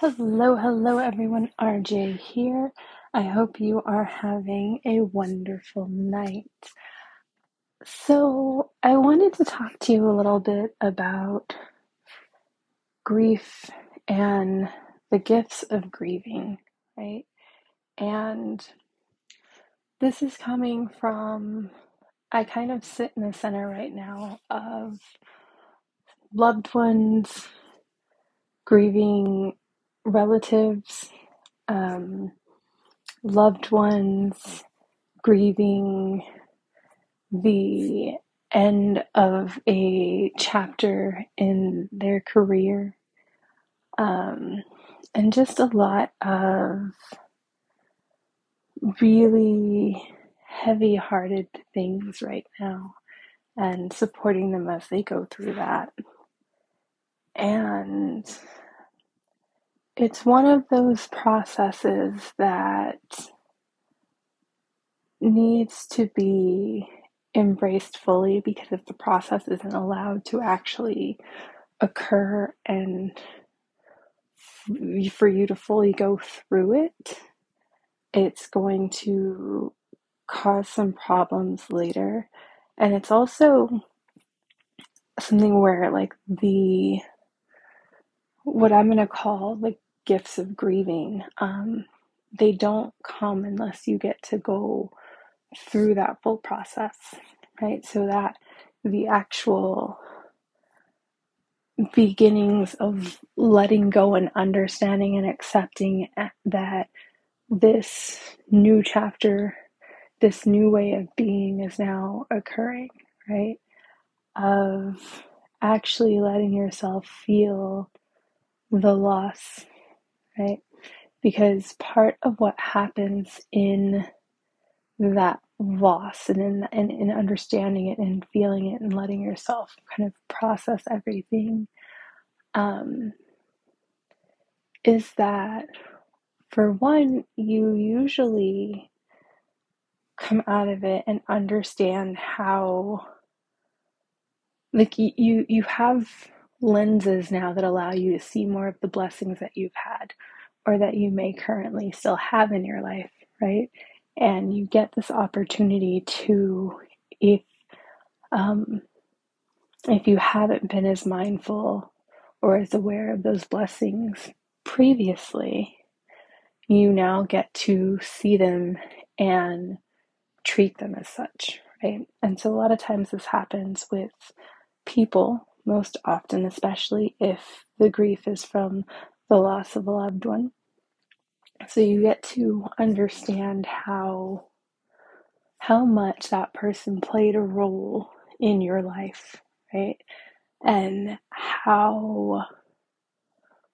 Hello, hello everyone. RJ here. I hope you are having a wonderful night. So, I wanted to talk to you a little bit about grief and the gifts of grieving, right? And this is coming from, I kind of sit in the center right now of loved ones grieving relatives, um, loved ones grieving the end of a chapter in their career, um, and just a lot of really heavy hearted things right now, and supporting them as they go through that. And it's one of those processes that needs to be embraced fully because if the process isn't allowed to actually occur and for you to fully go through it, it's going to cause some problems later. And it's also something where, like, the what I'm going to call like gifts of grieving, um, they don't come unless you get to go through that full process, right? So that the actual beginnings of letting go and understanding and accepting that this new chapter, this new way of being is now occurring, right? Of actually letting yourself feel the loss, right? Because part of what happens in that loss and in, in, in understanding it and feeling it and letting yourself kind of process everything um, is that for one, you usually come out of it and understand how like you you have lenses now that allow you to see more of the blessings that you've had or that you may currently still have in your life, right? And you get this opportunity to, if um, if you haven't been as mindful or as aware of those blessings previously, you now get to see them and treat them as such, right? And so a lot of times this happens with people, most often, especially if the grief is from the loss of a loved one. So you get to understand how how much that person played a role in your life, right? And how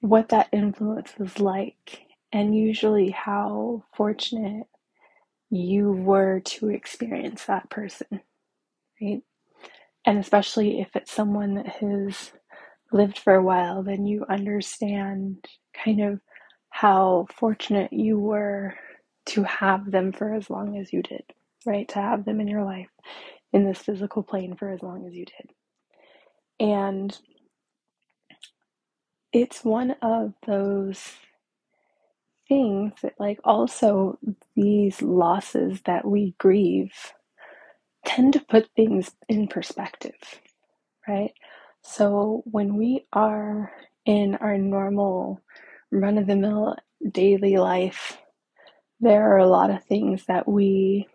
what that influence was like and usually how fortunate you were to experience that person, right? And especially if it's someone that has lived for a while, then you understand kind of how fortunate you were to have them for as long as you did, right? To have them in your life in this physical plane for as long as you did. And it's one of those things that, like, also these losses that we grieve tend to put things in perspective, right? So when we are in our normal run of the mill daily life, there are a lot of things that we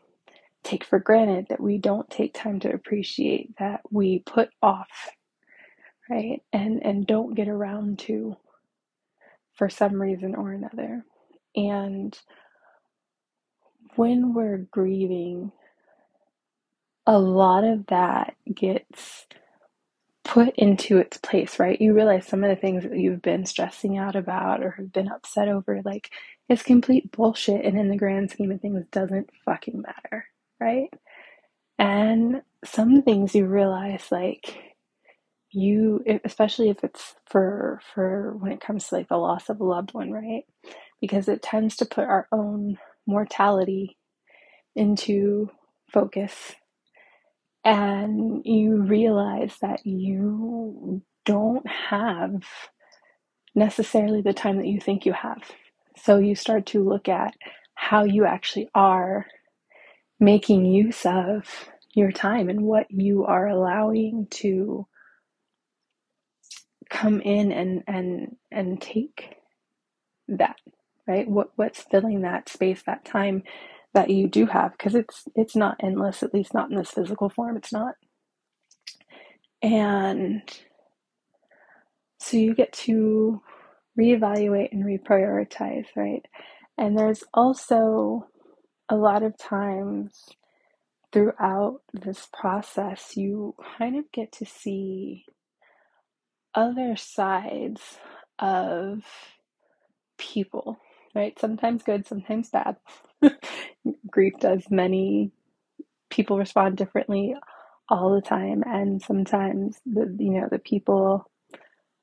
take for granted, that we don't take time to appreciate, that we put off, right? And and don't get around to for some reason or another. And when we're grieving, a lot of that gets put into its place, right? You realize some of the things that you've been stressing out about or have been upset over, like, it's complete bullshit. And in the grand scheme of things, doesn't fucking matter, right? And some things you realize, like, you, especially if it's for, for when it comes to like the loss of a loved one, right? Because it tends to put our own mortality into focus and you realize that you don't have necessarily the time that you think you have. So you start to look at how you actually are making use of your time and what you are allowing to come in and and and take that right what what's filling that space that time that you do have because it's it's not endless at least not in this physical form it's not and so you get to reevaluate and reprioritize right and there's also a lot of times throughout this process you kind of get to see other sides of people, right? Sometimes good, sometimes bad. Grief does many people respond differently all the time. And sometimes the you know the people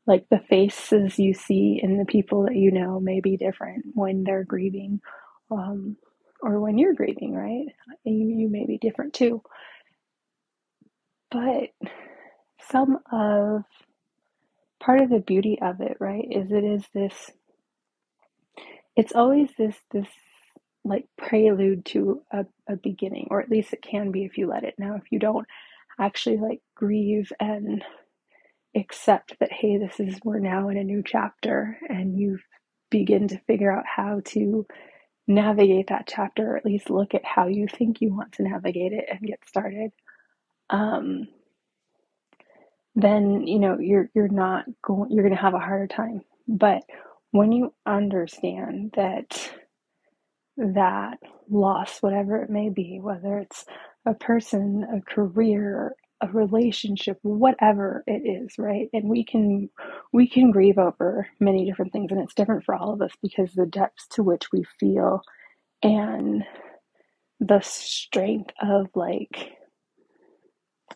like the faces you see in the people that you know may be different when they're grieving um, or when you're grieving right? You, you may be different too. But some of part of the beauty of it, right, is it is this it's always this this like prelude to a, a beginning, or at least it can be if you let it. Now, if you don't actually like grieve and accept that, hey, this is we're now in a new chapter, and you begin to figure out how to navigate that chapter, or at least look at how you think you want to navigate it and get started. Um, then you know you're you're not going you're going to have a harder time but when you understand that that loss whatever it may be whether it's a person a career a relationship whatever it is right and we can we can grieve over many different things and it's different for all of us because the depths to which we feel and the strength of like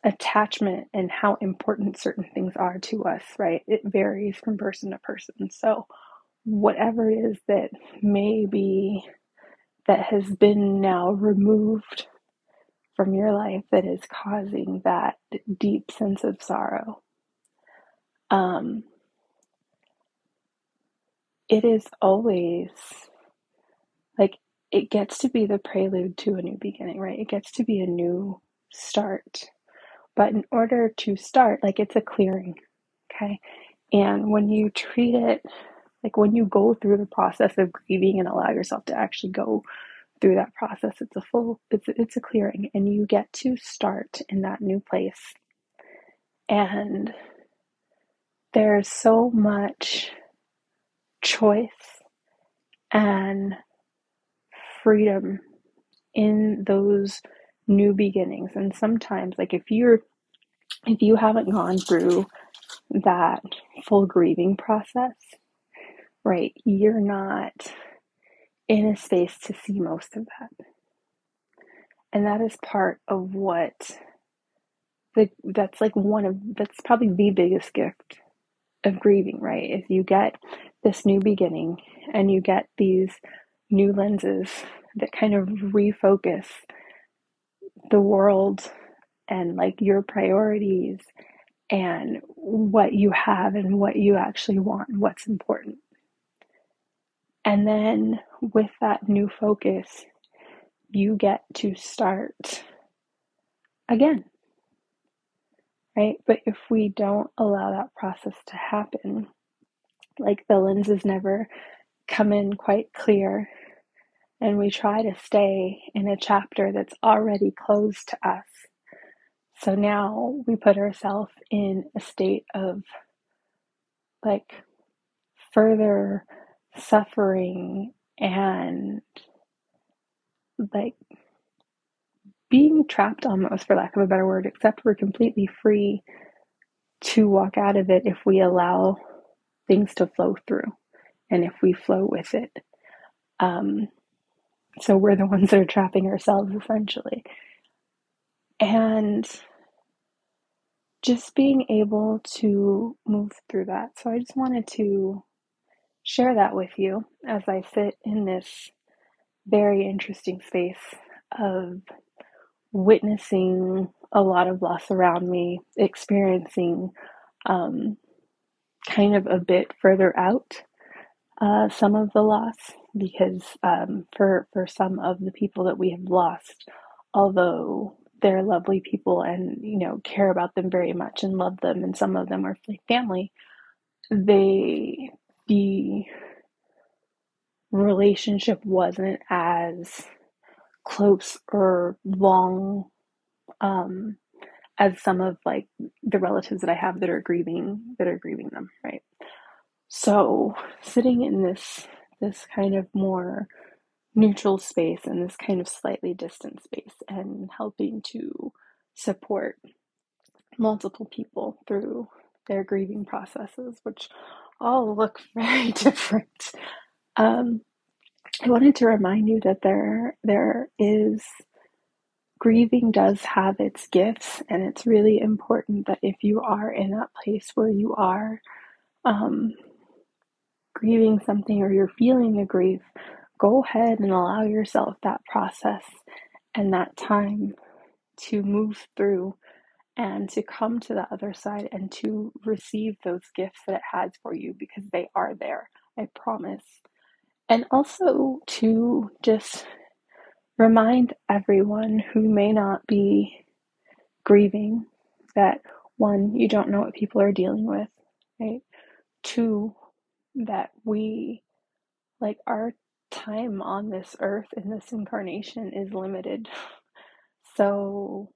attachment and how important certain things are to us, right? It varies from person to person. So, whatever it is that may be that has been now removed from your life that is causing that deep sense of sorrow, um, it is always like it gets to be the prelude to a new beginning, right? It gets to be a new start. But in order to start, like it's a clearing, okay? And when you treat it, like when you go through the process of grieving and allow yourself to actually go through that process, it's a full, it's it's a clearing, and you get to start in that new place. And there's so much choice and freedom in those new beginnings. And sometimes, like if you're if you haven't gone through that full grieving process, right, you're not in a space to see most of that. And that is part of what the that's like one of that's probably the biggest gift of grieving, right? Is you get this new beginning and you get these new lenses that kind of refocus the world and like your priorities and what you have and what you actually want and what's important. And then with that new focus, you get to start again. Right? But if we don't allow that process to happen, like the lenses never come in quite clear, and we try to stay in a chapter that's already closed to us. So now we put ourselves in a state of like further suffering and like being trapped almost for lack of a better word except we're completely free to walk out of it if we allow things to flow through and if we flow with it. Um, so we're the ones that are trapping ourselves essentially. And just being able to move through that. So i just wanted to share that with you as I sit in this very interesting space of witnessing a lot of loss around me, experiencing um, kind of a bit further out uh, some of the loss because um, for for some of the people that we have lost, although they're lovely people and you know care about them very much and love them, and some of them are family, they the relationship wasn't as close or long um, as some of like the relatives that I have that are grieving that are grieving them, right? So sitting in this this kind of more neutral space and this kind of slightly distant space and helping to support multiple people through their grieving processes, which all look very different. Um, I wanted to remind you that there there is grieving does have its gifts, and it's really important that if you are in that place where you are um, grieving something or you're feeling a grief, go ahead and allow yourself that process and that time to move through and to come to the other side and to receive those gifts that it has for you because they are there. I promise. And also to just remind everyone who may not be grieving that one, you don't know what people are dealing with, right? Two, that we, like, our time on this earth in this incarnation is limited. So,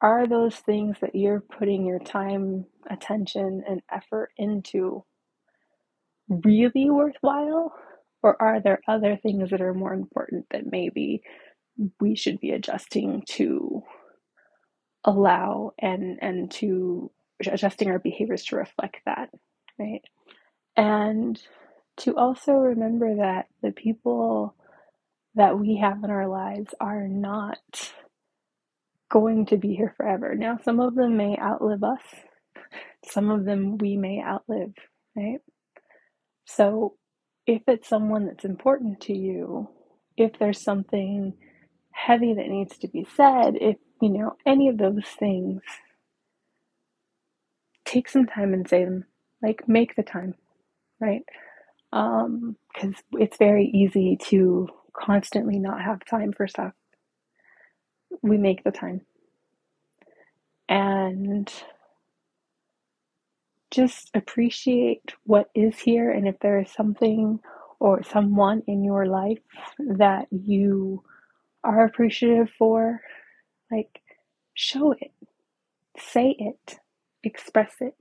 are those things that you're putting your time, attention, and effort into really worthwhile? Or are there other things that are more important that maybe we should be adjusting to allow and and to adjusting our behaviors to reflect that, right? And to also remember that the people that we have in our lives are not going to be here forever. Now, some of them may outlive us, some of them we may outlive, right? So, if it's someone that's important to you, if there's something heavy that needs to be said, if you know any of those things, take some time and say them. Like, make the time, right? Because um, it's very easy to constantly not have time for stuff. We make the time. And just appreciate what is here. And if there is something or someone in your life that you are appreciative for, like show it, say it, express it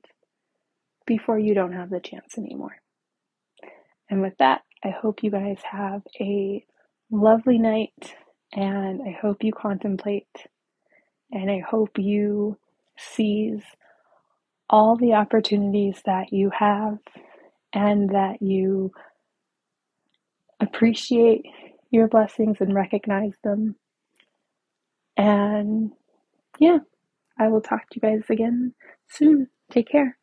before you don't have the chance anymore. And with that, I hope you guys have a lovely night and I hope you contemplate and I hope you seize all the opportunities that you have and that you appreciate your blessings and recognize them. And yeah, I will talk to you guys again soon. Take care.